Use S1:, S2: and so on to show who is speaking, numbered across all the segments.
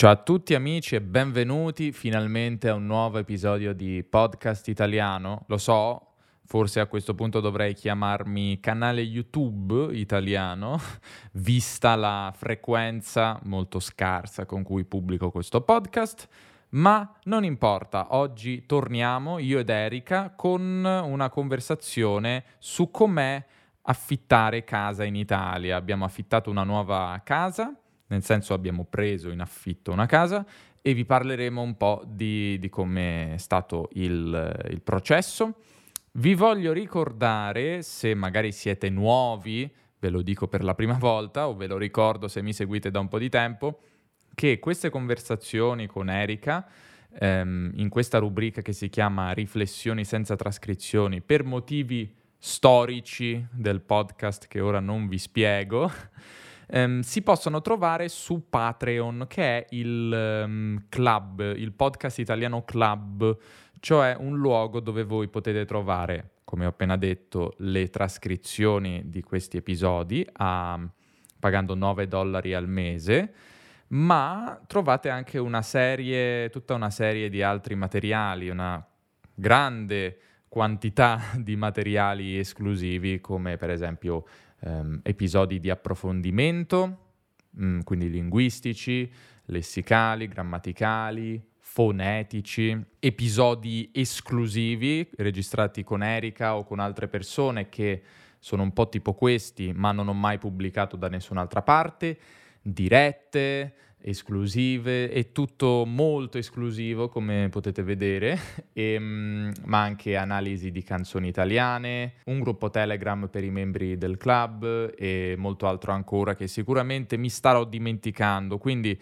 S1: Ciao a tutti amici e benvenuti finalmente a un nuovo episodio di Podcast Italiano. Lo so, forse a questo punto dovrei chiamarmi canale YouTube italiano, vista la frequenza molto scarsa con cui pubblico questo podcast. Ma non importa, oggi torniamo io ed Erika con una conversazione su com'è affittare casa in Italia. Abbiamo affittato una nuova casa nel senso abbiamo preso in affitto una casa e vi parleremo un po' di, di come è stato il, il processo. Vi voglio ricordare, se magari siete nuovi, ve lo dico per la prima volta o ve lo ricordo se mi seguite da un po' di tempo, che queste conversazioni con Erika, ehm, in questa rubrica che si chiama Riflessioni senza trascrizioni, per motivi storici del podcast che ora non vi spiego, ehm, si possono trovare su Patreon, che è il um, club, il podcast italiano club, cioè un luogo dove voi potete trovare, come ho appena detto, le trascrizioni di questi episodi a, pagando 9 dollari al mese ma trovate anche una serie, tutta una serie di altri materiali, una grande quantità di materiali esclusivi come per esempio ehm, episodi di approfondimento, mh, mm, quindi linguistici, lessicali, grammaticali, fonetici, episodi esclusivi registrati con Erika o con altre persone che sono un po' tipo questi, ma non ho mai pubblicato da nessun'altra parte, dirette, esclusive, è tutto molto esclusivo come potete vedere, e, ehm, ma anche analisi di canzoni italiane, un gruppo Telegram per i membri del club e molto altro ancora che sicuramente mi starò dimenticando. Quindi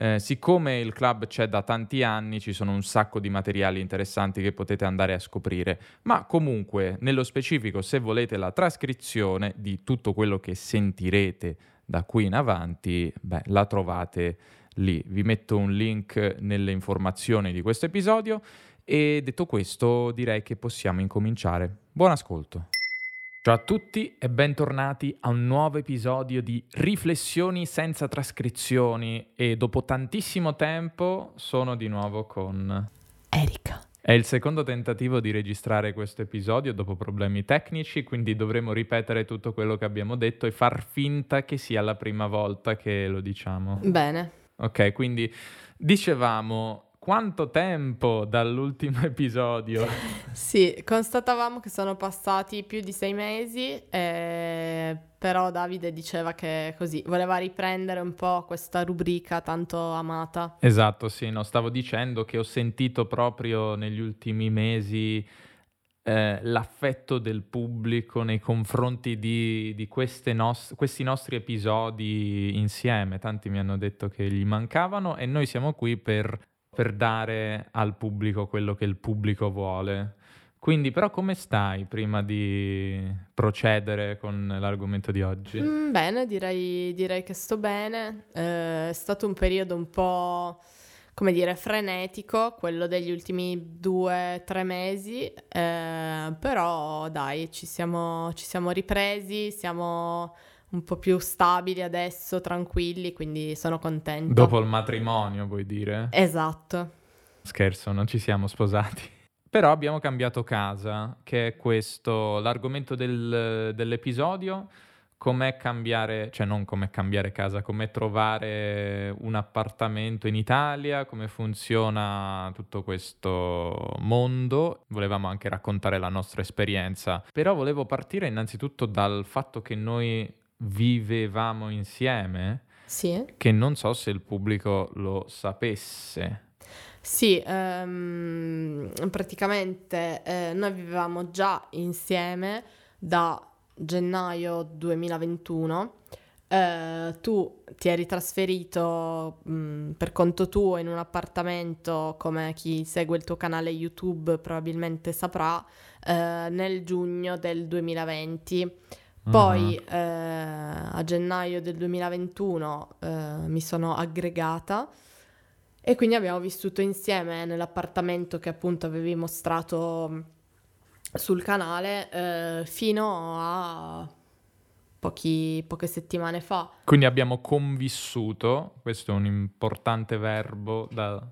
S1: eh, siccome il club c'è da tanti anni, ci sono un sacco di materiali interessanti che potete andare a scoprire, ma comunque nello specifico se volete la trascrizione di tutto quello che sentirete da qui in avanti, beh, la trovate lì. Vi metto un link nelle informazioni di questo episodio e detto questo direi che possiamo incominciare. Buon ascolto. Ciao a tutti e bentornati a un nuovo episodio di Riflessioni senza trascrizioni e dopo tantissimo tempo sono di nuovo con
S2: Erika.
S1: È il secondo tentativo di registrare questo episodio dopo problemi tecnici, quindi dovremo ripetere tutto quello che abbiamo detto e far finta che sia la prima volta che lo diciamo.
S2: Bene.
S1: Ok, quindi dicevamo quanto tempo dall'ultimo episodio?
S2: sì, constatavamo che sono passati più di sei mesi, eh, però Davide diceva che così voleva riprendere un po' questa rubrica tanto amata.
S1: Esatto, sì, no, stavo dicendo che ho sentito proprio negli ultimi mesi eh, l'affetto del pubblico nei confronti di, di nos- questi nostri episodi insieme. Tanti mi hanno detto che gli mancavano e noi siamo qui per per dare al pubblico quello che il pubblico vuole. Quindi, però, come stai prima di procedere con l'argomento di oggi?
S2: Mm, bene, direi, direi, che sto bene. Eh, è stato un periodo un po', come dire, frenetico, quello degli ultimi due, tre mesi, eh, però dai, ci siamo, ci siamo ripresi, siamo un po' più stabili adesso, tranquilli, quindi sono contenta.
S1: Dopo il matrimonio, vuoi dire?
S2: Esatto.
S1: Scherzo, non ci siamo sposati. Però abbiamo cambiato casa, che è questo l'argomento del, dell'episodio. Com'è cambiare, cioè non com'è cambiare casa, com'è trovare un appartamento in Italia, come funziona tutto questo mondo. Volevamo anche raccontare la nostra esperienza, però volevo partire innanzitutto dal fatto che noi vivevamo insieme,
S2: sì.
S1: che non so se il pubblico lo sapesse.
S2: Sì, ehm, praticamente eh, noi vivevamo già insieme da gennaio 2021. Eh, tu ti eri trasferito mh, mm, per conto tuo in un appartamento, come chi segue il tuo canale YouTube probabilmente saprà, eh, nel giugno del 2020. Poi uh-huh. eh, a gennaio del 2021 eh, mi sono aggregata e quindi abbiamo vissuto insieme nell'appartamento che appunto avevi mostrato sul canale eh, fino a pochi, poche settimane fa.
S1: Quindi abbiamo convissuto, questo è un importante verbo da...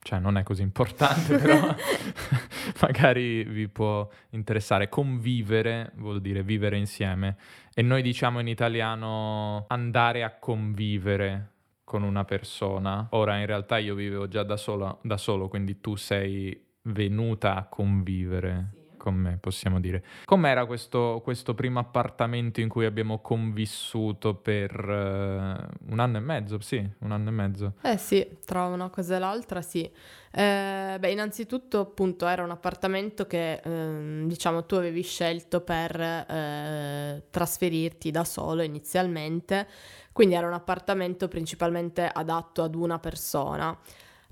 S1: cioè non è così importante, però magari vi può interessare. Convivere vuol dire vivere insieme e noi diciamo in italiano andare a convivere con una persona. Ora in realtà io vivevo già da, solo, da solo quindi tu sei venuta a convivere con me, possiamo dire. Com'era questo, questo primo appartamento in cui abbiamo convissuto per uh, un anno e mezzo? Sì, un anno e mezzo.
S2: Eh sì, tra una cosa e l'altra sì. Eh, beh, innanzitutto appunto era un appartamento che eh, diciamo tu avevi scelto per eh, trasferirti da solo inizialmente, quindi era un appartamento principalmente adatto ad una persona.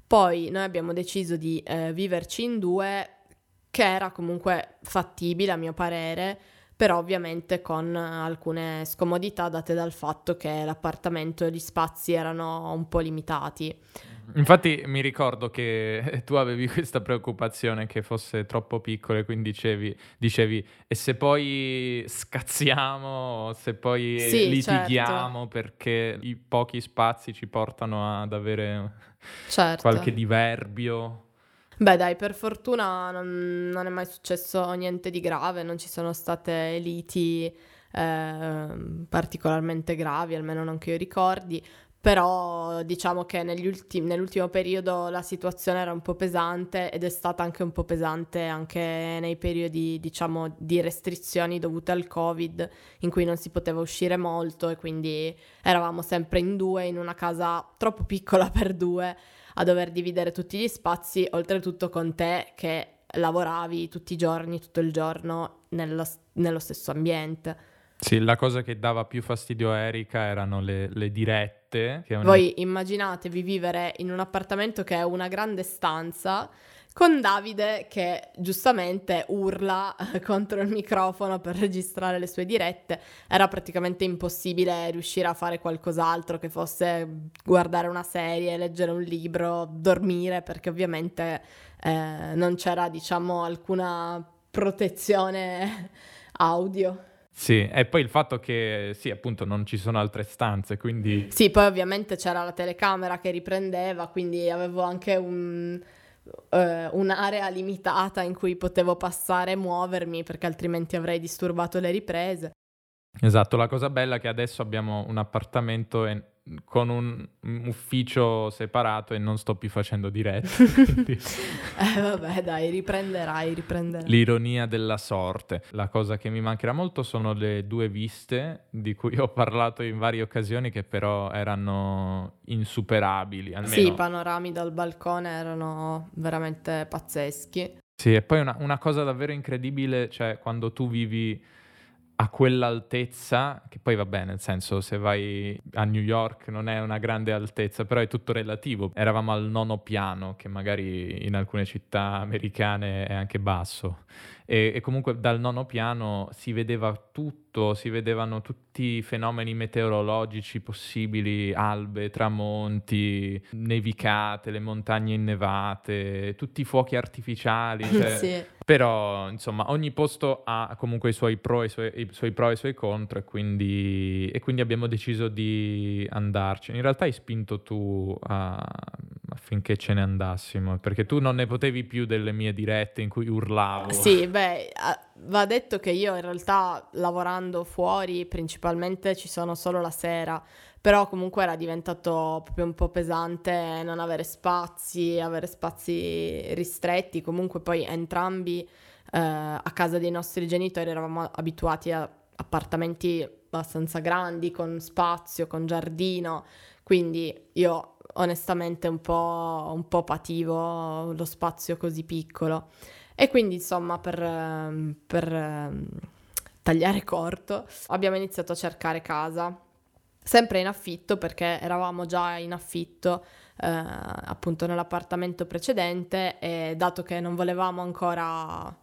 S2: Poi noi abbiamo deciso di eh, viverci in due che era comunque fattibile a mio parere, però ovviamente con alcune scomodità date dal fatto che l'appartamento e gli spazi erano un po' limitati.
S1: Infatti mi ricordo che tu avevi questa preoccupazione che fosse troppo piccolo e quindi dicevi, dicevi e se poi scazziamo, se poi sì, litighiamo certo. perché i pochi spazi ci portano ad avere certo. qualche diverbio.
S2: Beh, dai, per fortuna non, non, è mai successo niente di grave, non ci sono state liti eh, particolarmente gravi, almeno non che io ricordi. Però diciamo che ultimi, nell'ultimo periodo la situazione era un po' pesante ed è stata anche un po' pesante anche nei periodi, diciamo, di restrizioni dovute al Covid, in cui non si poteva uscire molto e quindi eravamo sempre in due in una casa troppo piccola per due a dover dividere tutti gli spazi, oltretutto con te che lavoravi tutti i giorni, tutto il giorno nello, nello stesso ambiente.
S1: Sì, la cosa che dava più fastidio a Erika erano le, le dirette.
S2: Una... Voi immaginatevi vivere in un appartamento che è una grande stanza con Davide che giustamente urla contro il microfono per registrare le sue dirette. Era praticamente impossibile riuscire a fare qualcos'altro che fosse guardare una serie, leggere un libro, dormire, perché ovviamente eh, non c'era, diciamo, alcuna protezione audio.
S1: Sì, e poi il fatto che sì, appunto non ci sono altre stanze, quindi...
S2: Sì, poi ovviamente c'era la telecamera che riprendeva, quindi avevo anche un eh, un'area limitata in cui potevo passare e muovermi perché altrimenti avrei disturbato le riprese.
S1: Esatto, la cosa bella è che adesso abbiamo un appartamento e con un, ufficio separato e non sto più facendo dirette.
S2: eh vabbè dai, riprenderai, riprenderai.
S1: L'ironia della sorte. La cosa che mi mancherà molto sono le due viste di cui ho parlato in varie occasioni che però erano insuperabili. Almeno...
S2: Sì, i panorami dal balcone erano veramente pazzeschi.
S1: Sì, e poi una, una cosa davvero incredibile, cioè quando tu vivi a quell'altezza, che poi va bene, nel senso se vai a New York non è una grande altezza, però è tutto relativo. Eravamo al nono piano, che magari in alcune città americane è anche basso. E, e comunque dal nono piano si vedeva tutto, si vedevano tutti i fenomeni meteorologici possibili, albe, tramonti, nevicate, le montagne innevate, tutti i fuochi artificiali. Cioè... sì però, insomma, ogni posto ha comunque i suoi pro e i suoi, i suoi, pro e i suoi contro e quindi, e quindi, abbiamo deciso di andarci. In realtà hai spinto tu a, affinché ce ne andassimo, perché tu non ne potevi più delle mie dirette in cui urlavo.
S2: Sì, beh, va detto che io in realtà lavorando fuori principalmente ci sono solo la sera però comunque era diventato proprio un po' pesante non avere spazi, avere spazi ristretti, comunque poi entrambi eh, a casa dei nostri genitori eravamo abituati a appartamenti abbastanza grandi, con spazio, con giardino, quindi io onestamente un po', un po pativo lo spazio così piccolo. E quindi insomma per, per tagliare corto abbiamo iniziato a cercare casa sempre in affitto perché eravamo già in affitto eh, appunto nell'appartamento precedente e dato che non volevamo ancora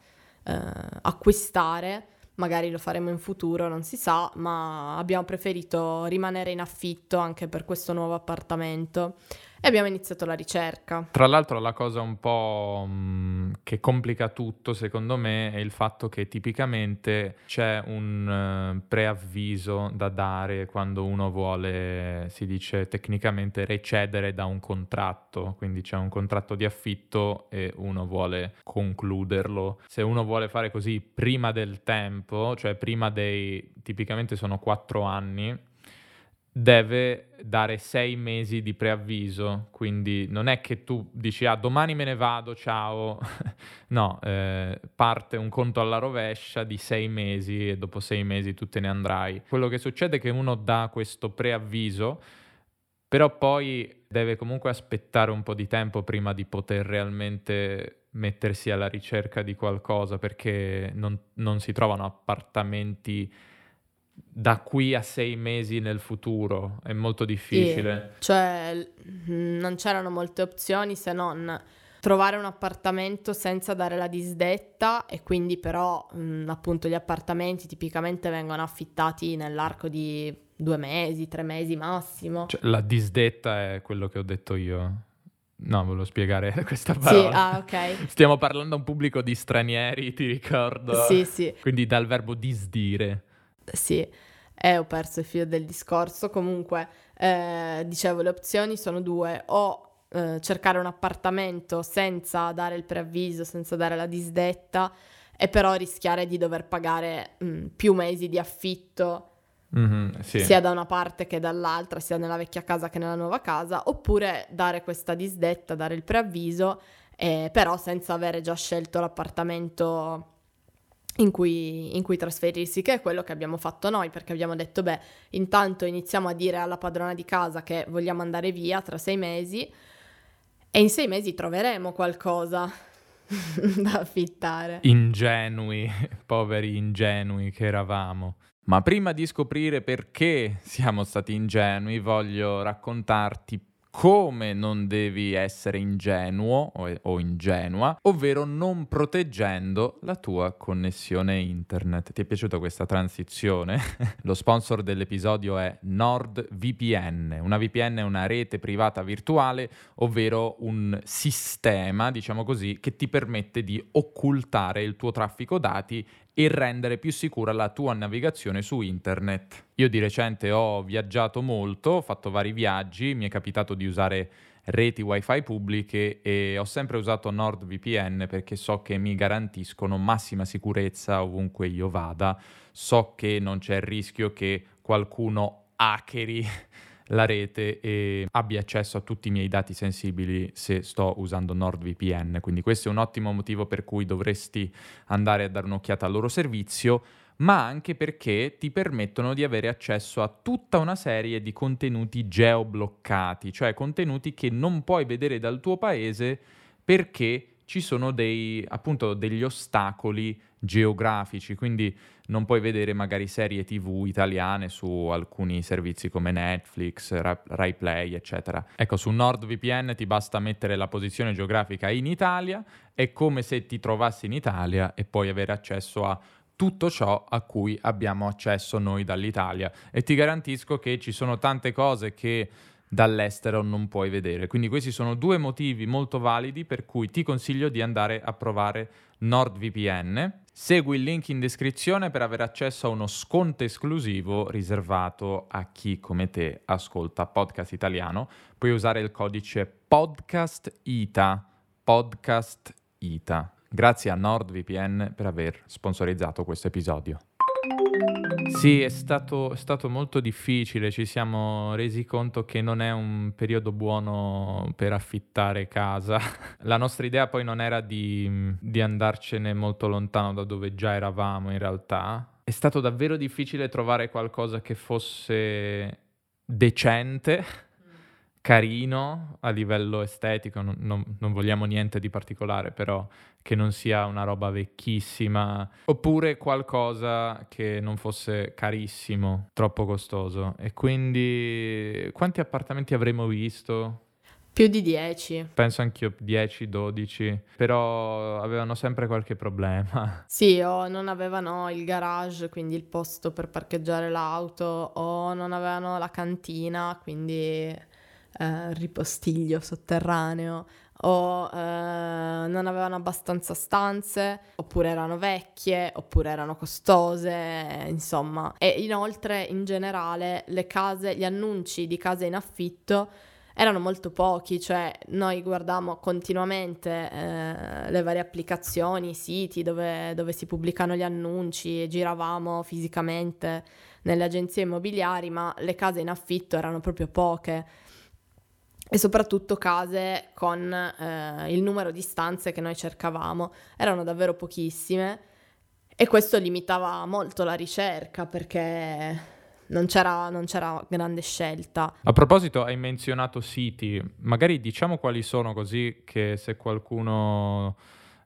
S2: eh, acquistare, magari lo faremo in futuro, non si sa, ma abbiamo preferito rimanere in affitto anche per questo nuovo appartamento. E abbiamo iniziato la ricerca.
S1: Tra l'altro la cosa un po' mm, che complica tutto secondo me è il fatto che tipicamente c'è un uh, preavviso da dare quando uno vuole, si dice tecnicamente, recedere da un contratto, quindi c'è un contratto di affitto e uno vuole concluderlo. Se uno vuole fare così prima del tempo, cioè prima dei, tipicamente sono quattro anni, deve dare sei mesi di preavviso, quindi non è che tu dici ah domani me ne vado, ciao, no, eh, parte un conto alla rovescia di sei mesi e dopo sei mesi tu te ne andrai. Quello che succede è che uno dà questo preavviso, però poi deve comunque aspettare un po' di tempo prima di poter realmente mettersi alla ricerca di qualcosa perché non, non si trovano appartamenti da qui a sei mesi nel futuro è molto difficile.
S2: Sì, cioè non c'erano molte opzioni se non trovare un appartamento senza dare la disdetta e quindi però mh, appunto gli appartamenti tipicamente vengono affittati nell'arco di due mesi, tre mesi massimo.
S1: Cioè, la disdetta è quello che ho detto io. No, volevo spiegare questa parola.
S2: Sì, ah, ok.
S1: Stiamo parlando a un pubblico di stranieri, ti ricordo.
S2: Sì, sì.
S1: Quindi dal verbo disdire.
S2: Sì, eh, ho perso il filo del discorso. Comunque, eh, dicevo, le opzioni sono due. O eh, cercare un appartamento senza dare il preavviso, senza dare la disdetta, e però rischiare di dover pagare mh, mm, più mesi di affitto.
S1: Mm-hmm, sì.
S2: sia da una parte che dall'altra, sia nella vecchia casa che nella nuova casa, oppure dare questa disdetta, dare il preavviso, eh, però senza avere già scelto l'appartamento in cui, in cui, trasferirsi, che è quello che abbiamo fatto noi, perché abbiamo detto, beh, intanto iniziamo a dire alla padrona di casa che vogliamo andare via tra sei mesi e in sei mesi troveremo qualcosa da affittare.
S1: Ingenui, poveri ingenui che eravamo. Ma prima di scoprire perché siamo stati ingenui, voglio raccontarti come non devi essere ingenuo o, ingenua, ovvero non proteggendo la tua connessione internet. Ti è piaciuta questa transizione? Lo sponsor dell'episodio è NordVPN. Una VPN è una rete privata virtuale, ovvero un sistema, diciamo così, che ti permette di occultare il tuo traffico dati e rendere più sicura la tua navigazione su internet. Io di recente ho viaggiato molto, ho fatto vari viaggi, mi è capitato di usare reti wifi pubbliche e ho sempre usato NordVPN perché so che mi garantiscono massima sicurezza ovunque io vada, so che non c'è il rischio che qualcuno hackeri la rete e abbia accesso a tutti i miei dati sensibili se sto usando NordVPN. Quindi questo è un ottimo motivo per cui dovresti andare a dare un'occhiata al loro servizio ma anche perché ti permettono di avere accesso a tutta una serie di contenuti geobloccati, cioè contenuti che non puoi vedere dal tuo paese perché ci sono dei, appunto, degli ostacoli geografici, quindi non puoi vedere magari serie tv italiane su alcuni servizi come Netflix, Ra- RaiPlay, eccetera. Ecco, su NordVPN ti basta mettere la posizione geografica in Italia, è come se ti trovassi in Italia e puoi avere accesso a tutto ciò a cui abbiamo accesso noi dall'Italia e ti garantisco che ci sono tante cose che dall'estero non puoi vedere. Quindi questi sono due motivi molto validi per cui ti consiglio di andare a provare NordVPN. Segui il link in descrizione per avere accesso a uno sconto esclusivo riservato a chi come te ascolta podcast italiano. Puoi usare il codice podcastita. Podcastita. Grazie a NordVPN per aver sponsorizzato questo episodio. Sì, è stato, è stato, molto difficile, ci siamo resi conto che non è un periodo buono per affittare casa. La nostra idea poi non era di, di andarcene molto lontano da dove già eravamo in realtà. È stato davvero difficile trovare qualcosa che fosse decente carino a livello estetico, non, non, non, vogliamo niente di particolare, però che non sia una roba vecchissima, oppure qualcosa che non fosse carissimo, troppo costoso. E quindi quanti appartamenti avremmo visto?
S2: Più di 10.
S1: Penso anch'io 10, 12, però avevano sempre qualche problema.
S2: Sì, o non avevano il garage, quindi il posto per parcheggiare l'auto, o non avevano la cantina, quindi eh, ripostiglio sotterraneo o eh, non avevano abbastanza stanze, oppure erano vecchie, oppure erano costose, insomma. E inoltre, in generale, le case, gli annunci di case in affitto erano molto pochi, cioè noi guardavamo continuamente eh, le varie applicazioni, i siti dove, dove si pubblicano gli annunci, giravamo fisicamente nelle agenzie immobiliari, ma le case in affitto erano proprio poche e soprattutto case con eh, il numero di stanze che noi cercavamo. Erano davvero pochissime e questo limitava molto la ricerca perché non c'era, non c'era, grande scelta.
S1: A proposito, hai menzionato siti, magari diciamo quali sono così che se qualcuno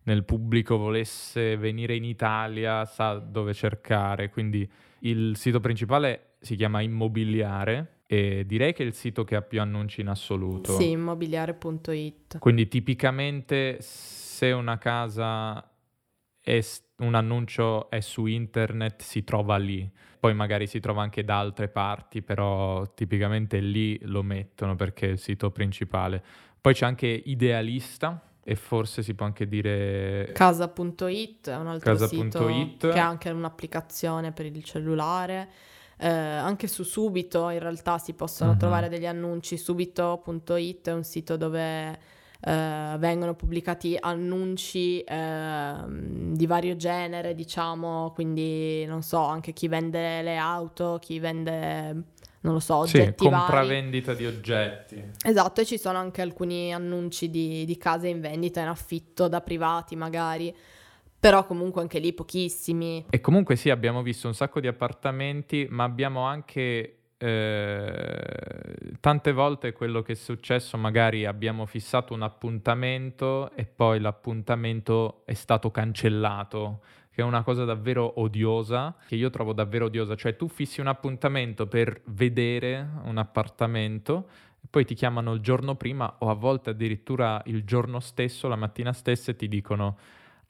S1: nel pubblico volesse venire in Italia sa dove cercare. Quindi il sito principale si chiama Immobiliare e direi che è il sito che ha più annunci in assoluto.
S2: Sì, immobiliare.it.
S1: Quindi tipicamente se una casa è un annuncio è su internet si trova lì, poi magari si trova anche da altre parti, però tipicamente lì lo mettono perché è il sito principale. Poi c'è anche Idealista e forse si può anche dire
S2: casa.it, è un altro casa.it. sito che ha anche un'applicazione per il cellulare. Eh, anche su Subito in realtà si possono uh-huh. trovare degli annunci, subito.it è un sito dove eh, vengono pubblicati annunci eh, di vario genere, diciamo, quindi non so, anche chi vende le auto, chi vende non lo so, oggetti
S1: sì, compravendita vari. di oggetti.
S2: Esatto, e ci sono anche alcuni annunci di, di case in vendita, in affitto da privati magari però comunque anche lì pochissimi.
S1: E comunque sì, abbiamo visto un sacco di appartamenti, ma abbiamo anche eh, tante volte quello che è successo, magari abbiamo fissato un appuntamento e poi l'appuntamento è stato cancellato, che è una cosa davvero odiosa, che io trovo davvero odiosa, cioè tu fissi un appuntamento per vedere un appartamento, poi ti chiamano il giorno prima o a volte addirittura il giorno stesso, la mattina stessa e ti dicono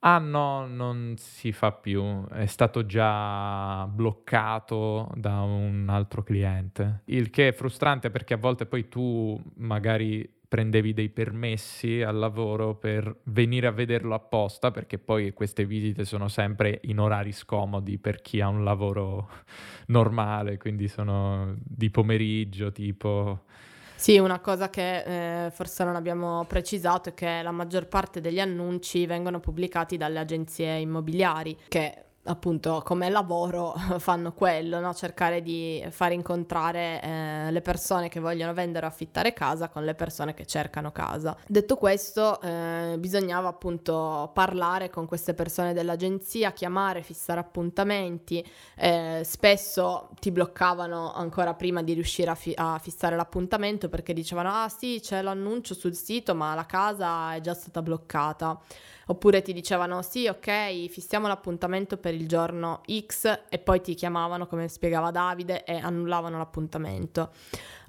S1: Ah no, non si fa più, è stato già bloccato da un altro cliente. Il che è frustrante perché a volte poi tu magari prendevi dei permessi al lavoro per venire a vederlo apposta, perché poi queste visite sono sempre in orari scomodi per chi ha un lavoro normale, quindi sono di pomeriggio tipo
S2: sì, una cosa che eh, forse non abbiamo precisato è che la maggior parte degli annunci vengono pubblicati dalle agenzie immobiliari, che appunto come lavoro fanno quello, no? cercare di far incontrare eh, le persone che vogliono vendere o affittare casa con le persone che cercano casa. Detto questo, eh, bisognava appunto parlare con queste persone dell'agenzia, chiamare, fissare appuntamenti, eh, spesso ti bloccavano ancora prima di riuscire a, fi- a fissare l'appuntamento perché dicevano ah sì c'è l'annuncio sul sito ma la casa è già stata bloccata. Oppure ti dicevano sì, ok, fissiamo l'appuntamento per il giorno X e poi ti chiamavano, come spiegava Davide, e annullavano l'appuntamento.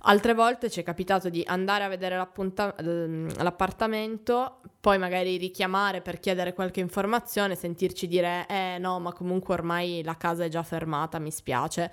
S2: Altre volte ci è capitato di andare a vedere ehm, l'appartamento, poi magari richiamare per chiedere qualche informazione, sentirci dire eh no, ma comunque ormai la casa è già fermata, mi spiace,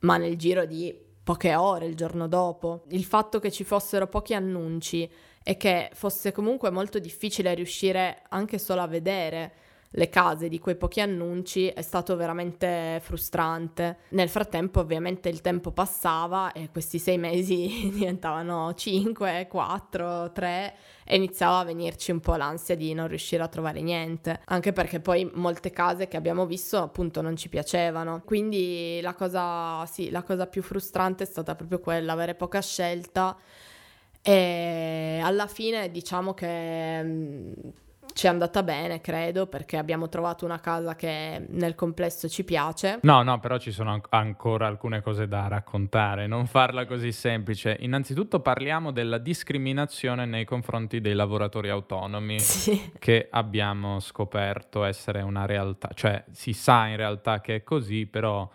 S2: ma nel giro di poche ore il giorno dopo. Il fatto che ci fossero pochi annunci e che fosse comunque molto difficile riuscire anche solo a vedere le case di quei pochi annunci è stato veramente frustrante. Nel frattempo ovviamente il tempo passava e questi sei mesi diventavano 5, 4, 3 e iniziava a venirci un po' l'ansia di non riuscire a trovare niente, anche perché poi molte case che abbiamo visto appunto non ci piacevano. Quindi la cosa, sì, la cosa più frustrante è stata proprio quella, avere poca scelta e alla fine diciamo che mm, ci è andata bene, credo, perché abbiamo trovato una casa che nel complesso ci piace.
S1: No, no, però ci sono an- ancora alcune cose da raccontare, non farla così semplice. Innanzitutto parliamo della discriminazione nei confronti dei lavoratori autonomi, sì. che abbiamo scoperto essere una realtà, cioè si sa in realtà che è così, però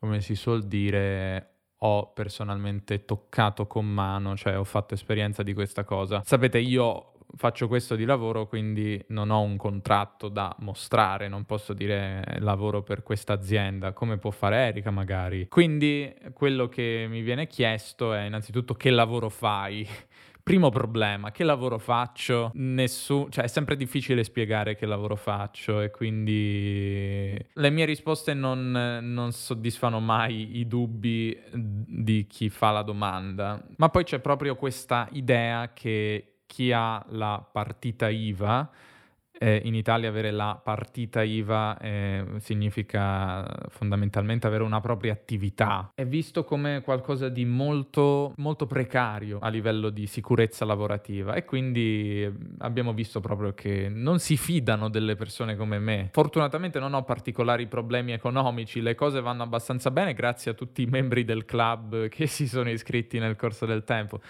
S1: come si suol dire ho personalmente toccato con mano, cioè ho fatto esperienza di questa cosa. Sapete, io faccio questo di lavoro, quindi non ho un contratto da mostrare, non posso dire eh, lavoro per questa azienda, come può fare Erika magari. Quindi quello che mi viene chiesto è innanzitutto che lavoro fai Primo problema, che lavoro faccio? Nessun... cioè è sempre difficile spiegare che lavoro faccio e quindi le mie risposte non, non soddisfano mai i dubbi di chi fa la domanda. Ma poi c'è proprio questa idea che chi ha la partita IVA eh, in Italia avere la partita IVA eh, significa fondamentalmente avere una propria attività. È visto come qualcosa di molto, molto precario a livello di sicurezza lavorativa e quindi abbiamo visto proprio che non si fidano delle persone come me. Fortunatamente non ho particolari problemi economici, le cose vanno abbastanza bene grazie a tutti i membri del club che si sono iscritti nel corso del tempo.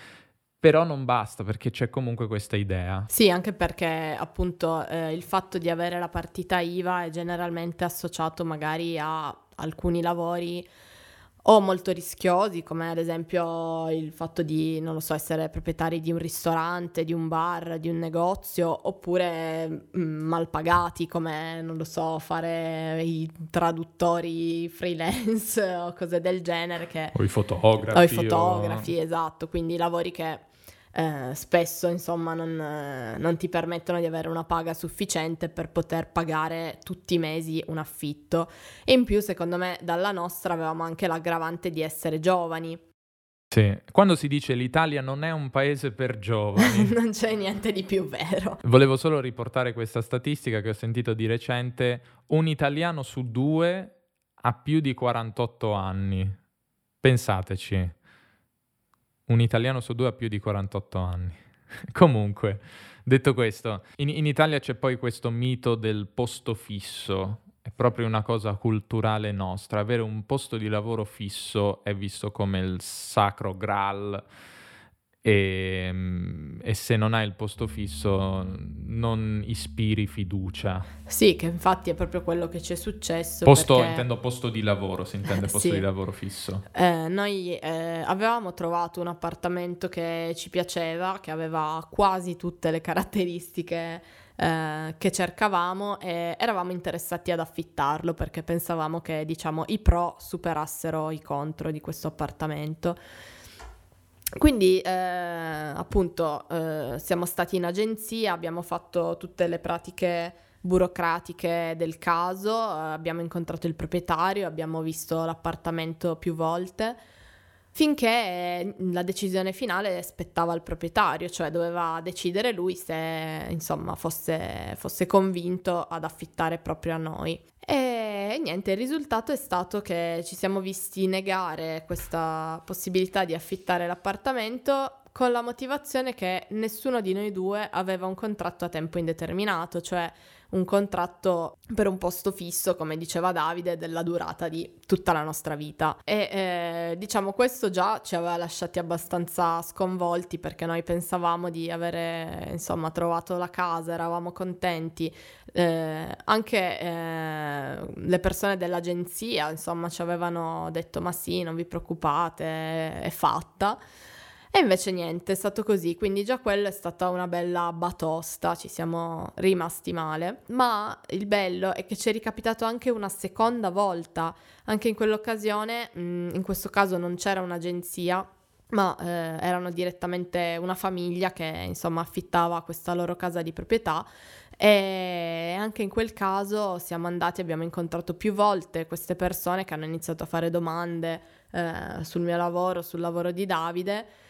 S1: Però non basta perché c'è comunque questa idea.
S2: Sì, anche perché appunto eh, il fatto di avere la partita IVA è generalmente associato magari a alcuni lavori o molto rischiosi, come ad esempio il fatto di, non lo so, essere proprietari di un ristorante, di un bar, di un negozio, oppure mh, mm, mal pagati, come, non lo so, fare i traduttori freelance o cose del genere. Che...
S1: O i fotografi.
S2: O i fotografi, o... esatto, quindi lavori che eh, spesso insomma non, eh, non, ti permettono di avere una paga sufficiente per poter pagare tutti i mesi un affitto e in più secondo me dalla nostra avevamo anche l'aggravante di essere giovani.
S1: Sì, quando si dice l'Italia non è un paese per giovani,
S2: non c'è niente di più vero.
S1: Volevo solo riportare questa statistica che ho sentito di recente, un italiano su due ha più di 48 anni. Pensateci un italiano su due ha più di 48 anni. Comunque, detto questo, in, in, Italia c'è poi questo mito del posto fisso, è proprio una cosa culturale nostra. Avere un posto di lavoro fisso è visto come il sacro graal e, ehm, e, se non hai il posto fisso non ispiri fiducia.
S2: Sì, che infatti è proprio quello che ci è successo.
S1: Posto,
S2: perché...
S1: intendo posto di lavoro, si intende posto sì. di lavoro fisso.
S2: Eh, noi eh, avevamo trovato un appartamento che ci piaceva, che aveva quasi tutte le caratteristiche eh, che cercavamo e eravamo interessati ad affittarlo perché pensavamo che diciamo i pro superassero i contro di questo appartamento. Quindi eh, appunto eh, siamo stati in agenzia, abbiamo fatto tutte le pratiche burocratiche del caso, eh, abbiamo incontrato il proprietario, abbiamo visto l'appartamento più volte, finché eh, la decisione finale spettava al proprietario, cioè doveva decidere lui se insomma fosse, fosse convinto ad affittare proprio a noi. E niente, il risultato è stato che ci siamo visti negare questa possibilità di affittare l'appartamento con la motivazione che nessuno di noi due aveva un contratto a tempo indeterminato, cioè un contratto per un posto fisso, come diceva Davide, della durata di tutta la nostra vita. E eh, diciamo questo già ci aveva lasciati abbastanza sconvolti perché noi pensavamo di avere insomma trovato la casa, eravamo contenti. Eh, anche eh, le persone dell'agenzia insomma ci avevano detto ma sì, non vi preoccupate, è fatta. E invece niente, è stato così, quindi già quella è stata una bella batosta, ci siamo rimasti male. Ma il bello è che ci è ricapitato anche una seconda volta, anche in quell'occasione, mm, in questo caso non c'era un'agenzia, ma eh, erano direttamente una famiglia che insomma affittava questa loro casa di proprietà. E anche in quel caso siamo andati, abbiamo incontrato più volte queste persone che hanno iniziato a fare domande eh, sul mio lavoro, sul lavoro di Davide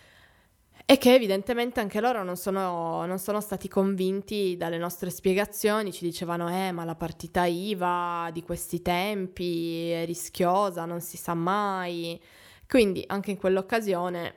S2: e che evidentemente anche loro non sono, non sono, stati convinti dalle nostre spiegazioni, ci dicevano eh ma la partita IVA di questi tempi è rischiosa, non si sa mai, quindi anche in quell'occasione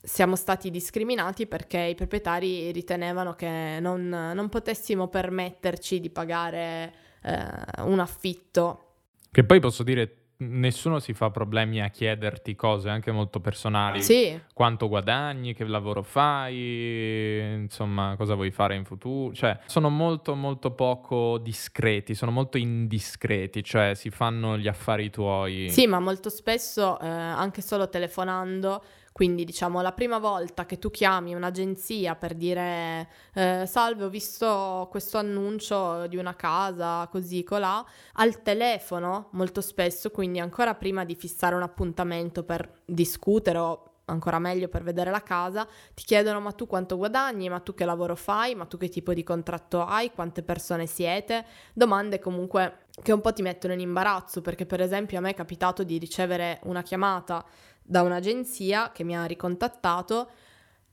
S2: siamo stati discriminati perché i proprietari ritenevano che non, non potessimo permetterci di pagare eh, un affitto.
S1: Che poi posso dire nessuno si fa problemi a chiederti cose anche molto personali.
S2: Sì.
S1: Quanto guadagni, che lavoro fai, insomma, cosa vuoi fare in futuro. Cioè, sono molto, molto poco discreti, sono molto indiscreti, cioè si fanno gli affari tuoi.
S2: Sì, ma molto spesso, eh, anche solo telefonando, Quindi diciamo la prima volta che tu chiami un'agenzia per dire eh, salve ho visto questo annuncio di una casa così colà, al telefono molto spesso, quindi ancora prima di fissare un appuntamento per discutere o ancora meglio per vedere la casa, ti chiedono ma tu quanto guadagni, ma tu che lavoro fai, ma tu che tipo di contratto hai, quante persone siete, domande comunque che un po' ti mettono in imbarazzo perché per esempio a me è capitato di ricevere una chiamata da un'agenzia che mi ha ricontattato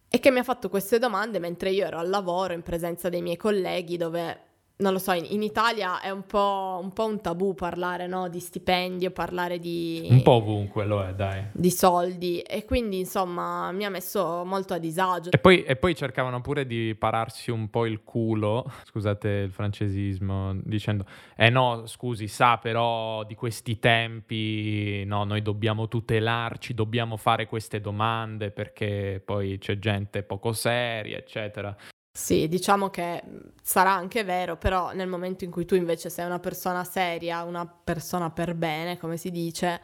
S2: e che mi ha fatto queste domande mentre io ero al lavoro in presenza dei miei colleghi dove non lo so, in, in Italia è un po', un po', un tabù parlare no, di stipendio, parlare di...
S1: Un po' ovunque lo è, dai.
S2: Di soldi e quindi insomma mi ha messo molto a disagio.
S1: E poi, e poi cercavano pure di pararsi un po' il culo, scusate il francesismo, dicendo, eh no, scusi, sa però di questi tempi, no, noi dobbiamo tutelarci, dobbiamo fare queste domande perché poi c'è gente poco seria, eccetera.
S2: Sì, diciamo che sarà anche vero, però nel momento in cui tu invece sei una persona seria, una persona per bene, come si dice,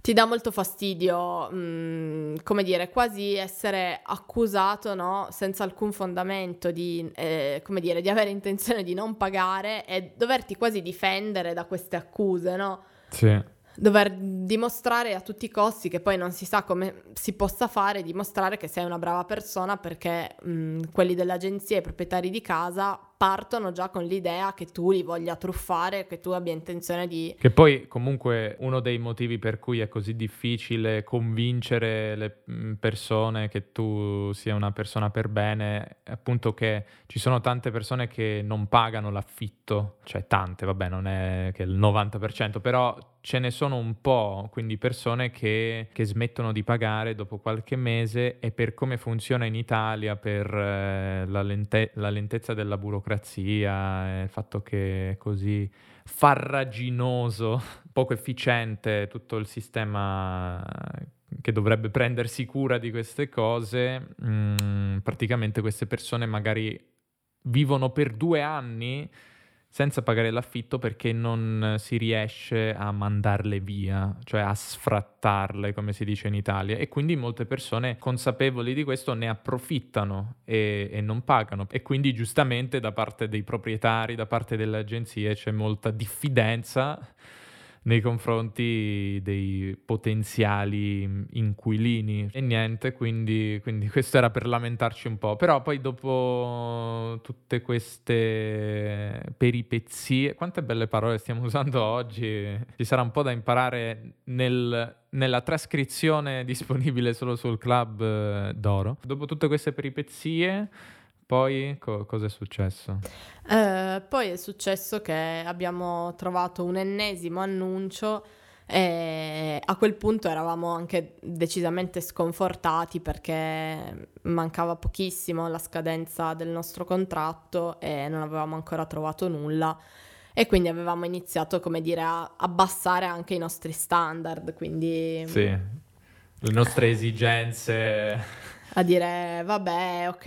S2: ti dà molto fastidio, mh, mm, come dire, quasi essere accusato, no? Senza alcun fondamento di, eh, dire, di avere intenzione di non pagare e doverti quasi difendere da queste accuse, no?
S1: Sì
S2: dover dimostrare a tutti i costi, che poi non si sa come si possa fare, dimostrare che sei una brava persona perché mh, quelli dell'agenzia e i proprietari di casa partono già con l'idea che tu li voglia truffare, che tu abbia intenzione di...
S1: Che poi comunque uno dei motivi per cui è così difficile convincere le mm, persone che tu sia una persona per bene è appunto che ci sono tante persone che non pagano l'affitto, cioè tante, vabbè non è che il 90%, però ce ne sono un po', quindi persone che, che, smettono di pagare dopo qualche mese e per come funziona in Italia, per eh, la, lente- la, lentezza della burocrazia, il fatto che è così farraginoso, poco efficiente tutto il sistema che dovrebbe prendersi cura di queste cose, mh, mm, praticamente queste persone magari vivono per due anni senza pagare l'affitto perché non si riesce a mandarle via, cioè a sfrattarle, come si dice in Italia. E quindi molte persone consapevoli di questo ne approfittano e, e non pagano. E quindi giustamente da parte dei proprietari, da parte delle agenzie c'è molta diffidenza nei confronti dei potenziali inquilini e niente, quindi, quindi, questo era per lamentarci un po', però poi dopo tutte queste peripezie, quante belle parole stiamo usando oggi, ci sarà un po' da imparare nel, nella trascrizione disponibile solo sul club eh, d'oro. Dopo tutte queste peripezie poi co- cosa è successo?
S2: Eh, poi è successo che abbiamo trovato un ennesimo annuncio e a quel punto eravamo anche decisamente sconfortati perché mancava pochissimo alla scadenza del nostro contratto e non avevamo ancora trovato nulla e quindi avevamo iniziato, come dire, a abbassare anche i nostri standard, quindi...
S1: Sì, le nostre esigenze
S2: a dire vabbè, ok,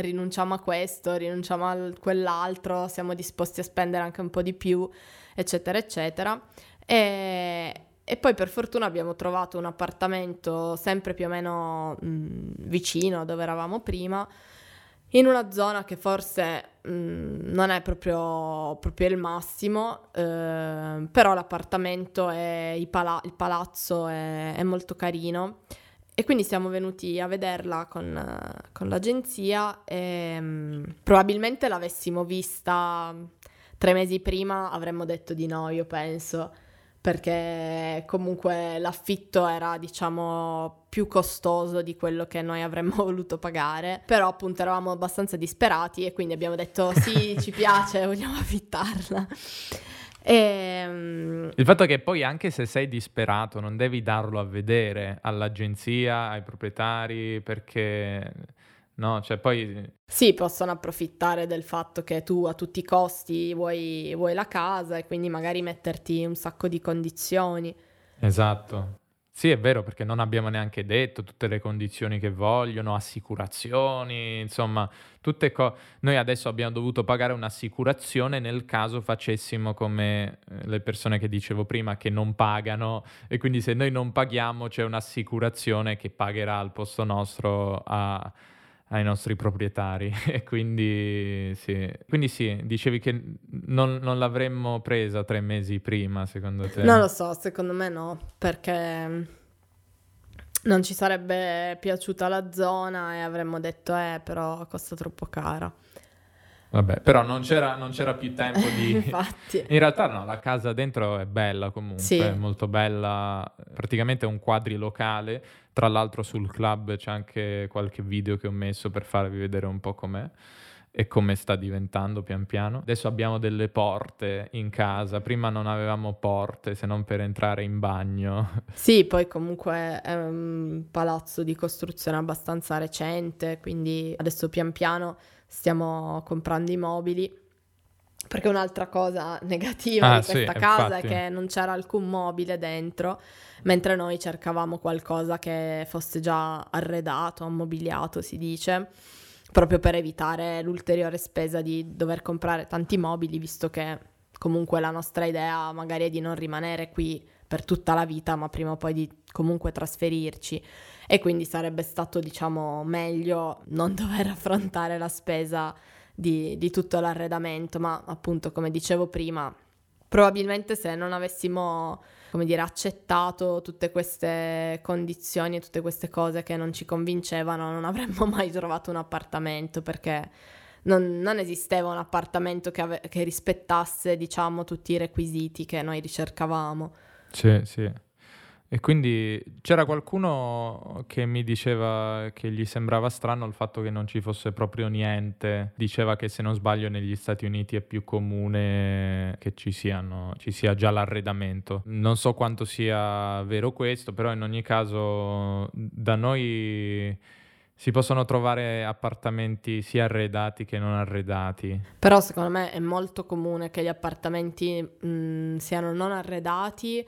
S2: rinunciamo a questo, rinunciamo a quell'altro, siamo disposti a spendere anche un po' di più, eccetera, eccetera. E, e poi per fortuna abbiamo trovato un appartamento sempre più o meno mh, vicino a dove eravamo prima, in una zona che forse mh, non è proprio, proprio il massimo, eh, però l'appartamento e pala- il palazzo è, è molto carino. E quindi siamo venuti a vederla con, con l'agenzia e um, probabilmente l'avessimo vista tre mesi prima avremmo detto di no, io penso, perché comunque l'affitto era diciamo più costoso di quello che noi avremmo voluto pagare, però appunto eravamo abbastanza disperati e quindi abbiamo detto sì, ci piace, vogliamo affittarla.
S1: E, ehm, Il fatto è che poi anche se sei disperato non devi darlo a vedere all'agenzia, ai proprietari, perché... No, cioè poi...
S2: Sì, possono approfittare del fatto che tu a tutti i costi vuoi, vuoi la casa e quindi magari metterti un sacco di condizioni.
S1: Esatto. Sì, è vero, perché non abbiamo neanche detto tutte le condizioni che vogliono, assicurazioni, insomma, tutte cose. Noi adesso abbiamo dovuto pagare un'assicurazione nel caso facessimo come eh, le persone che dicevo prima che non pagano e quindi se noi non paghiamo c'è un'assicurazione che pagherà al posto nostro a ai nostri proprietari e quindi sì. quindi sì, dicevi che non, non, l'avremmo presa tre mesi prima secondo te?
S2: Non lo so, secondo me no, perché non ci sarebbe piaciuta la zona e avremmo detto eh però costa troppo cara.
S1: Vabbè, però non c'era, non c'era più tempo di...
S2: Infatti.
S1: In realtà no, la casa dentro è bella comunque, sì. è molto bella, praticamente è un quadrilocale, tra l'altro sul club c'è anche qualche video che ho messo per farvi vedere un po' com'è e come sta diventando pian piano. Adesso abbiamo delle porte in casa, prima non avevamo porte se non per entrare in bagno.
S2: Sì, poi comunque è un palazzo di costruzione abbastanza recente, quindi adesso pian piano stiamo comprando i mobili. Perché un'altra cosa negativa ah, di questa sì, casa infatti. è che non c'era alcun mobile dentro, mentre noi cercavamo qualcosa che fosse già arredato, ammobiliato, si dice, proprio per evitare l'ulteriore spesa di dover comprare tanti mobili, visto che comunque la nostra idea magari è di non rimanere qui per tutta la vita, ma prima o poi di comunque trasferirci e quindi sarebbe stato diciamo meglio non dover affrontare la spesa di, di tutto l'arredamento, ma appunto come dicevo prima, probabilmente se non avessimo come dire, accettato tutte queste condizioni e tutte queste cose che non ci convincevano, non avremmo mai trovato un appartamento perché non, non esisteva un appartamento che, ave- che rispettasse, diciamo, tutti i requisiti che noi ricercavamo.
S1: Sì, sì. E quindi c'era qualcuno che mi diceva che gli sembrava strano il fatto che non ci fosse proprio niente. Diceva che se non sbaglio negli Stati Uniti è più comune che ci, siano, ci sia già l'arredamento. Non so quanto sia vero questo, però in ogni caso da noi si possono trovare appartamenti sia arredati che non arredati.
S2: Però secondo me è molto comune che gli appartamenti mh, siano non arredati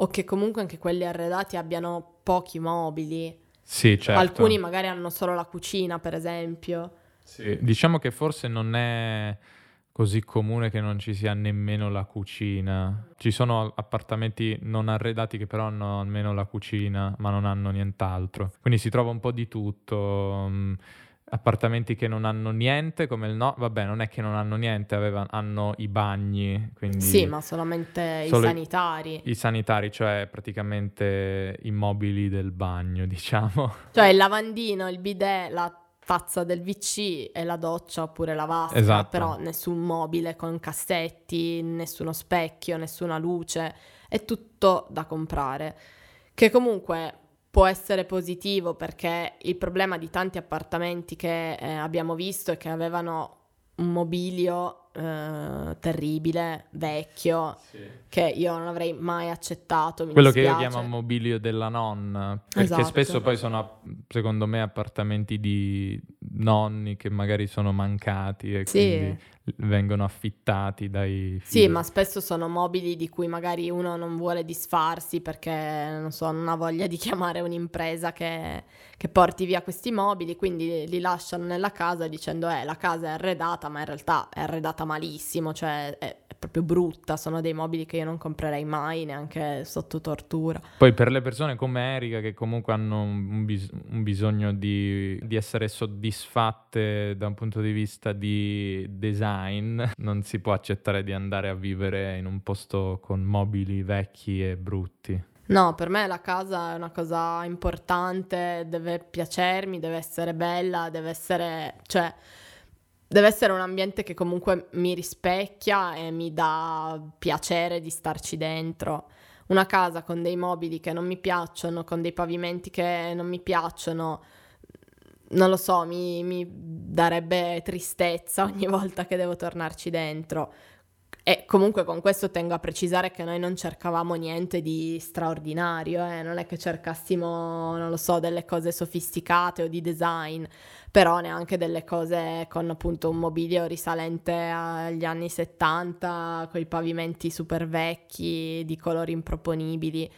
S2: o che comunque anche quelli arredati abbiano pochi mobili.
S1: Sì, certo.
S2: Alcuni magari hanno solo la cucina, per esempio.
S1: Sì, diciamo che forse non è così comune che non ci sia nemmeno la cucina. Ci sono appartamenti non arredati che però hanno almeno la cucina, ma non hanno nient'altro. Quindi si trova un po' di tutto. Appartamenti che non hanno niente, come il no, vabbè, non è che non hanno niente, aveva, hanno i bagni, quindi...
S2: Sì, ma solamente i sanitari.
S1: I, I sanitari, cioè praticamente i mobili del bagno, diciamo.
S2: Cioè il lavandino, il bidet, la tazza del VC e la doccia oppure la vasca, esatto. però nessun mobile con cassetti, nessuno specchio, nessuna luce, è tutto da comprare. Che comunque può essere positivo perché il problema di tanti appartamenti che eh, abbiamo visto è che avevano un mobilio eh, terribile, vecchio, sì. che io non avrei mai accettato.
S1: Quello
S2: dispiace.
S1: che io chiamo mobilio della nonna, perché esatto. spesso poi sono, secondo me, appartamenti di nonni che magari sono mancati e sì. quindi vengono affittati dai
S2: figli. Sì, ma spesso sono mobili di cui magari uno non vuole disfarsi perché, non so, non ha voglia di chiamare un'impresa che, che porti via questi mobili, quindi li lasciano nella casa dicendo eh, la casa è arredata, ma in realtà è arredata malissimo, cioè è, proprio brutta, sono dei mobili che io non comprerei mai, neanche sotto tortura.
S1: Poi per le persone come Erika che comunque hanno un, bis- un bisogno di, di essere soddisfatte da un punto di vista di design, non si può accettare di andare a vivere in un posto con mobili vecchi e brutti.
S2: No, per me la casa è una cosa importante, deve piacermi, deve essere bella, deve essere, cioè, deve essere un ambiente che comunque mi rispecchia e mi dà piacere di starci dentro. Una casa con dei mobili che non mi piacciono, con dei pavimenti che non mi piacciono, non lo so, mi, mi darebbe tristezza ogni volta che devo tornarci dentro. E comunque con questo tengo a precisare che noi non cercavamo niente di straordinario, eh? non è che cercassimo, non lo so, delle cose sofisticate o di design, però neanche delle cose con appunto un mobilio risalente agli anni 70, con i pavimenti super vecchi, di colori improponibili.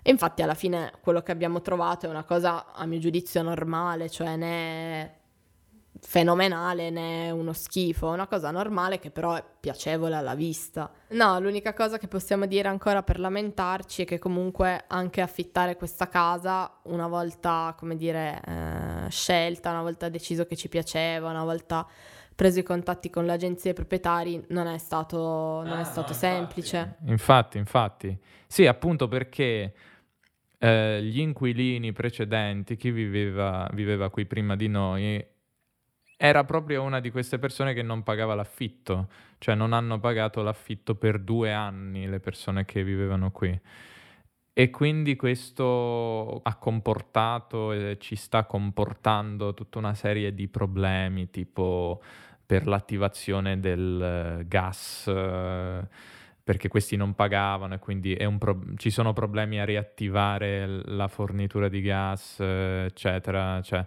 S2: E infatti alla fine quello che abbiamo trovato è una cosa a mio giudizio normale, cioè né fenomenale né uno schifo, una cosa normale che però è piacevole alla vista. No, l'unica cosa che possiamo dire ancora per lamentarci è che comunque anche affittare questa casa una volta, come dire, eh, scelta, una volta deciso che ci piaceva, una volta preso i contatti con le agenzie proprietari non è stato, non ah, è stato no, semplice.
S1: Infatti, infatti. Sì, appunto perché eh, gli inquilini precedenti, chi viveva, viveva qui prima di noi, era proprio una di queste persone che non pagava l'affitto, cioè non hanno pagato l'affitto per due anni le persone che vivevano qui. E quindi questo ha comportato e ci sta comportando tutta una serie di problemi, tipo per l'attivazione del gas, eh, perché questi non pagavano e quindi pro- ci sono problemi a riattivare la fornitura di gas, eh, eccetera. Cioè,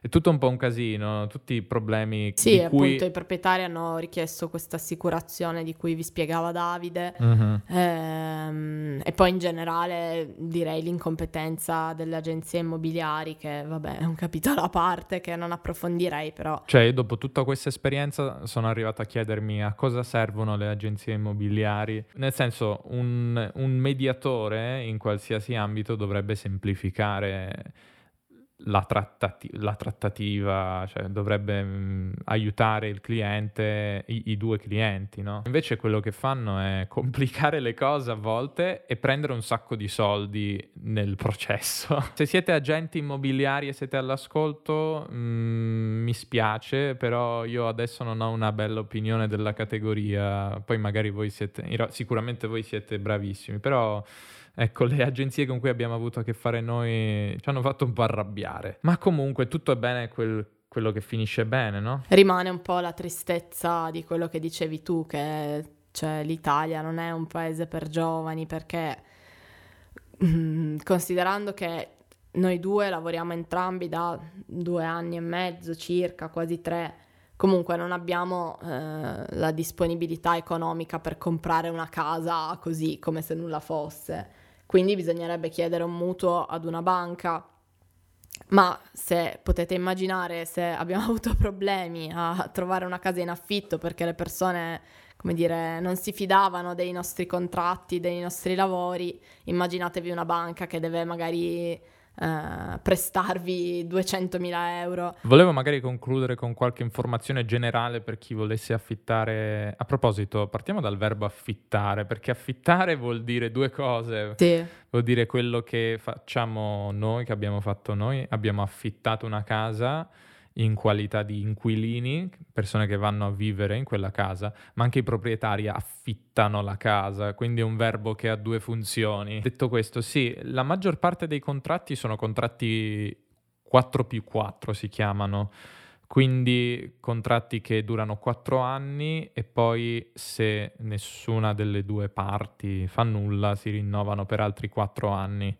S1: è tutto un po' un casino, tutti i problemi
S2: sì,
S1: di
S2: appunto
S1: cui...
S2: i proprietari hanno richiesto questa assicurazione di cui vi spiegava Davide uh-huh. ehm, e poi in generale direi l'incompetenza delle agenzie immobiliari che vabbè è un capitolo a parte che non approfondirei però.
S1: Cioè dopo tutta questa esperienza sono arrivato a chiedermi a cosa servono le agenzie immobiliari, nel senso un, un mediatore in qualsiasi ambito dovrebbe semplificare la, trattati- la, trattativa, cioè dovrebbe mh, mm, aiutare il cliente, i-, i, due clienti, no? Invece quello che fanno è complicare le cose a volte e prendere un sacco di soldi nel processo. Se siete agenti immobiliari e siete all'ascolto, mh, mm, mi spiace, però io adesso non ho una bella opinione della categoria, poi magari voi siete, sicuramente voi siete bravissimi, però ecco, le agenzie con cui abbiamo avuto a che fare noi ci hanno fatto un po' arrabbiare. Ma comunque tutto è bene quel, quello che finisce bene, no?
S2: Rimane un po' la tristezza di quello che dicevi tu, che cioè, l'Italia non è un paese per giovani, perché mm, considerando che noi due lavoriamo entrambi da due anni e mezzo circa, quasi tre, comunque non abbiamo eh, la disponibilità economica per comprare una casa così come se nulla fosse quindi bisognerebbe chiedere un mutuo ad una banca. Ma se potete immaginare, se abbiamo avuto problemi a trovare una casa in affitto perché le persone, come dire, non si fidavano dei nostri contratti, dei nostri lavori, immaginatevi una banca che deve magari Uh, prestarvi 200.000 euro.
S1: Volevo magari concludere con qualche informazione generale per chi volesse affittare. A proposito, partiamo dal verbo affittare, perché affittare vuol dire due cose.
S2: Sì.
S1: Vuol dire quello che facciamo noi, che abbiamo fatto noi. Abbiamo affittato una casa in qualità di inquilini, persone che vanno a vivere in quella casa, ma anche i proprietari affittano la casa, quindi è un verbo che ha due funzioni. Detto questo, sì, la maggior parte dei contratti sono contratti 4 più 4 si chiamano, quindi contratti che durano 4 anni e poi se nessuna delle due parti fa nulla si rinnovano per altri 4 anni.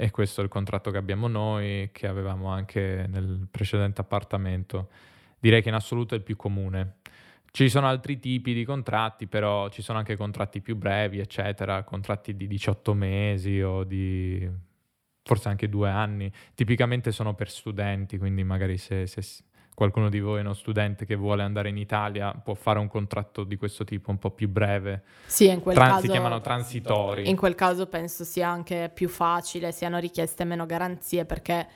S1: E questo è il contratto che abbiamo noi, che avevamo anche nel precedente appartamento. Direi che in assoluto è il più comune. Ci sono altri tipi di contratti, però ci sono anche contratti più brevi, eccetera, contratti di 18 mesi o di forse anche due anni. Tipicamente sono per studenti, quindi magari se, se qualcuno di voi è uno studente che vuole andare in Italia può fare un contratto di questo tipo un po' più breve.
S2: Sì, in quel Tran- caso...
S1: Si chiamano transitori.
S2: In quel caso penso sia anche più facile, siano richieste meno garanzie perché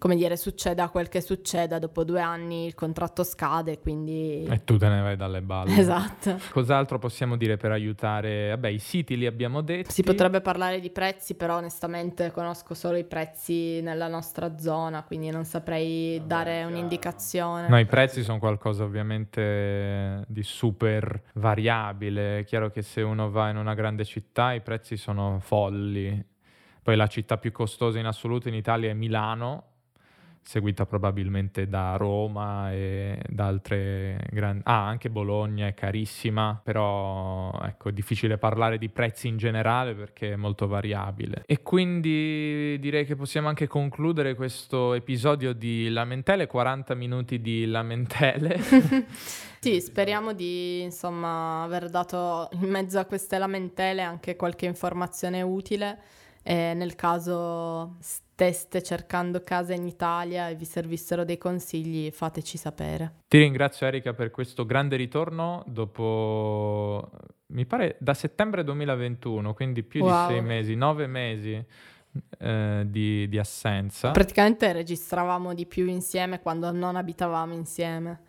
S2: come dire, succeda quel che succeda, dopo due anni il contratto scade, quindi...
S1: E tu te ne vai dalle balle.
S2: Esatto.
S1: Cos'altro possiamo dire per aiutare? Vabbè, i siti li abbiamo detti.
S2: Si potrebbe parlare di prezzi, però onestamente conosco solo i prezzi nella nostra zona, quindi non saprei Vabbè, dare chiaro. un'indicazione.
S1: No, i prezzi sono qualcosa ovviamente di super variabile. È chiaro che se uno va in una grande città i prezzi sono folli. Poi la città più costosa in assoluto in Italia è Milano, seguita probabilmente da Roma e da altre grandi... Ah, anche Bologna è carissima, però ecco, è difficile parlare di prezzi in generale perché è molto variabile. E quindi direi che possiamo anche concludere questo episodio di lamentele, 40 minuti di lamentele.
S2: sì, speriamo di insomma aver dato in mezzo a queste lamentele anche qualche informazione utile e nel caso steste cercando casa in Italia e vi servissero dei consigli, fateci sapere.
S1: Ti ringrazio Erika per questo grande ritorno dopo, mi pare, da settembre 2021, quindi più wow. di sei mesi, nove mesi. Eh, di, di assenza.
S2: Praticamente registravamo di più insieme quando non abitavamo insieme.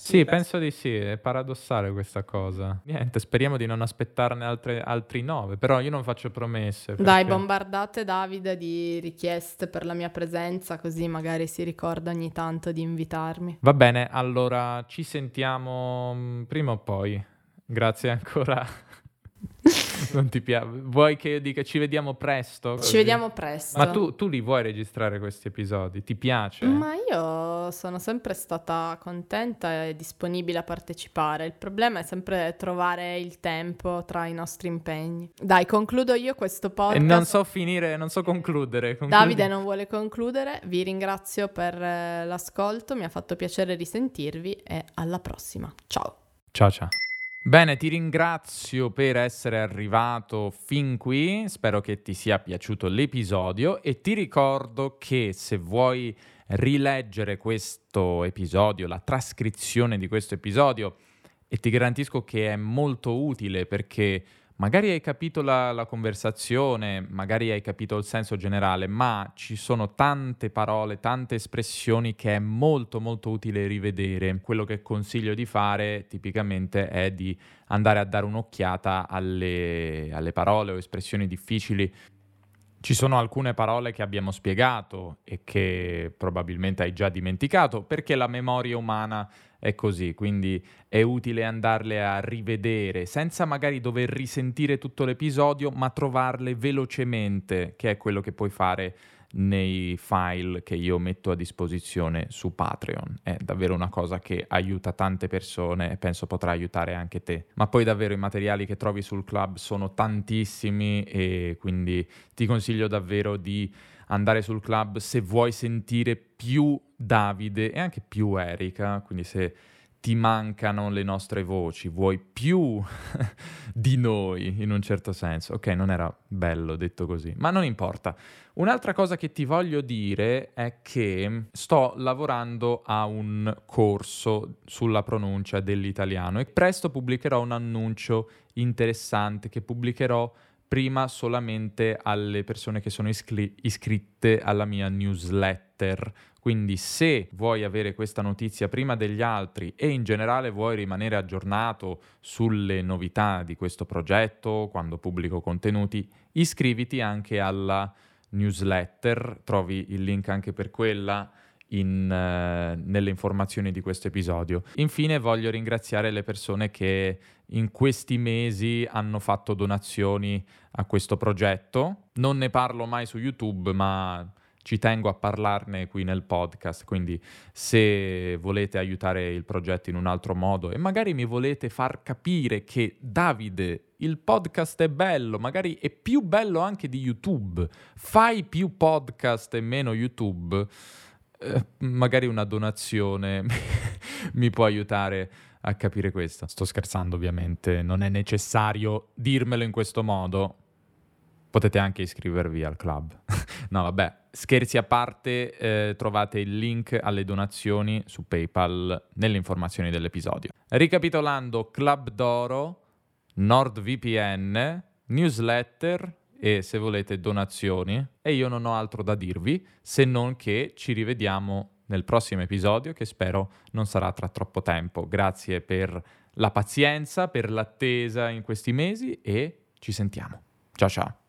S1: Sì, penso di sì, è paradossale questa cosa. Niente, speriamo di non aspettarne altre, altri nove, però io non faccio promesse.
S2: Perché... Dai, bombardate Davide di richieste per la mia presenza, così magari si ricorda ogni tanto di invitarmi.
S1: Va bene, allora ci sentiamo mm, prima o poi. Grazie ancora. non ti piace? Vuoi che io dica ci vediamo presto?
S2: Così? Ci vediamo presto.
S1: Ma tu, tu, li vuoi registrare questi episodi? Ti piace?
S2: Ma io sono sempre stata contenta e disponibile a partecipare. Il problema è sempre trovare il tempo tra i nostri impegni. Dai, concludo io questo podcast.
S1: E non so finire, non so concludere.
S2: Concludi. Davide non vuole concludere. Vi ringrazio per eh, l'ascolto, mi ha fatto piacere risentirvi e alla prossima. Ciao.
S1: Ciao ciao. Bene, ti ringrazio per essere arrivato fin qui, spero che ti sia piaciuto l'episodio e ti ricordo che se vuoi rileggere questo episodio, la trascrizione di questo episodio, e ti garantisco che è molto utile perché magari hai capito la, la, conversazione, magari hai capito il senso generale, ma ci sono tante parole, tante espressioni che è molto molto utile rivedere. Quello che consiglio di fare tipicamente è di andare a dare un'occhiata alle, alle parole o espressioni difficili ci sono alcune parole che abbiamo spiegato e che probabilmente hai già dimenticato perché la memoria umana è così, quindi è utile andarle a rivedere senza magari dover risentire tutto l'episodio, ma trovarle velocemente, che è quello che puoi fare nei file che io metto a disposizione su Patreon. È davvero una cosa che aiuta tante persone e penso potrà aiutare anche te. Ma poi davvero i materiali che trovi sul club sono tantissimi e quindi ti consiglio davvero di andare sul club se vuoi sentire più Davide e anche più Erika, quindi se ti mancano le nostre voci, vuoi più di noi in un certo senso. Ok, non era bello detto così, ma non importa. Un'altra cosa che ti voglio dire è che sto lavorando a un corso sulla pronuncia dell'italiano e presto pubblicherò un annuncio interessante che pubblicherò prima solamente alle persone che sono iscri- iscritte alla mia newsletter. Quindi se vuoi avere questa notizia prima degli altri e in generale vuoi rimanere aggiornato sulle novità di questo progetto, quando pubblico contenuti, iscriviti anche alla newsletter, trovi il link anche per quella in, uh, nelle informazioni di questo episodio. Infine voglio ringraziare le persone che in questi mesi hanno fatto donazioni a questo progetto. Non ne parlo mai su YouTube, ma ci tengo a parlarne qui nel podcast, quindi se volete aiutare il progetto in un altro modo e magari mi volete far capire che Davide, il podcast è bello, magari è più bello anche di YouTube, fai più podcast e meno YouTube eh, magari una donazione mi può aiutare a capire questo. Sto scherzando ovviamente, non è necessario dirmelo in questo modo. Potete anche iscrivervi al club. no, vabbè, scherzi a parte, eh, trovate il link alle donazioni su PayPal nelle informazioni dell'episodio. Ricapitolando, Club d'Oro, NordVPN, newsletter, e se volete donazioni e io non ho altro da dirvi se non che ci rivediamo nel prossimo episodio che spero non sarà tra troppo tempo. Grazie per la pazienza, per l'attesa in questi mesi e ci sentiamo. Ciao ciao.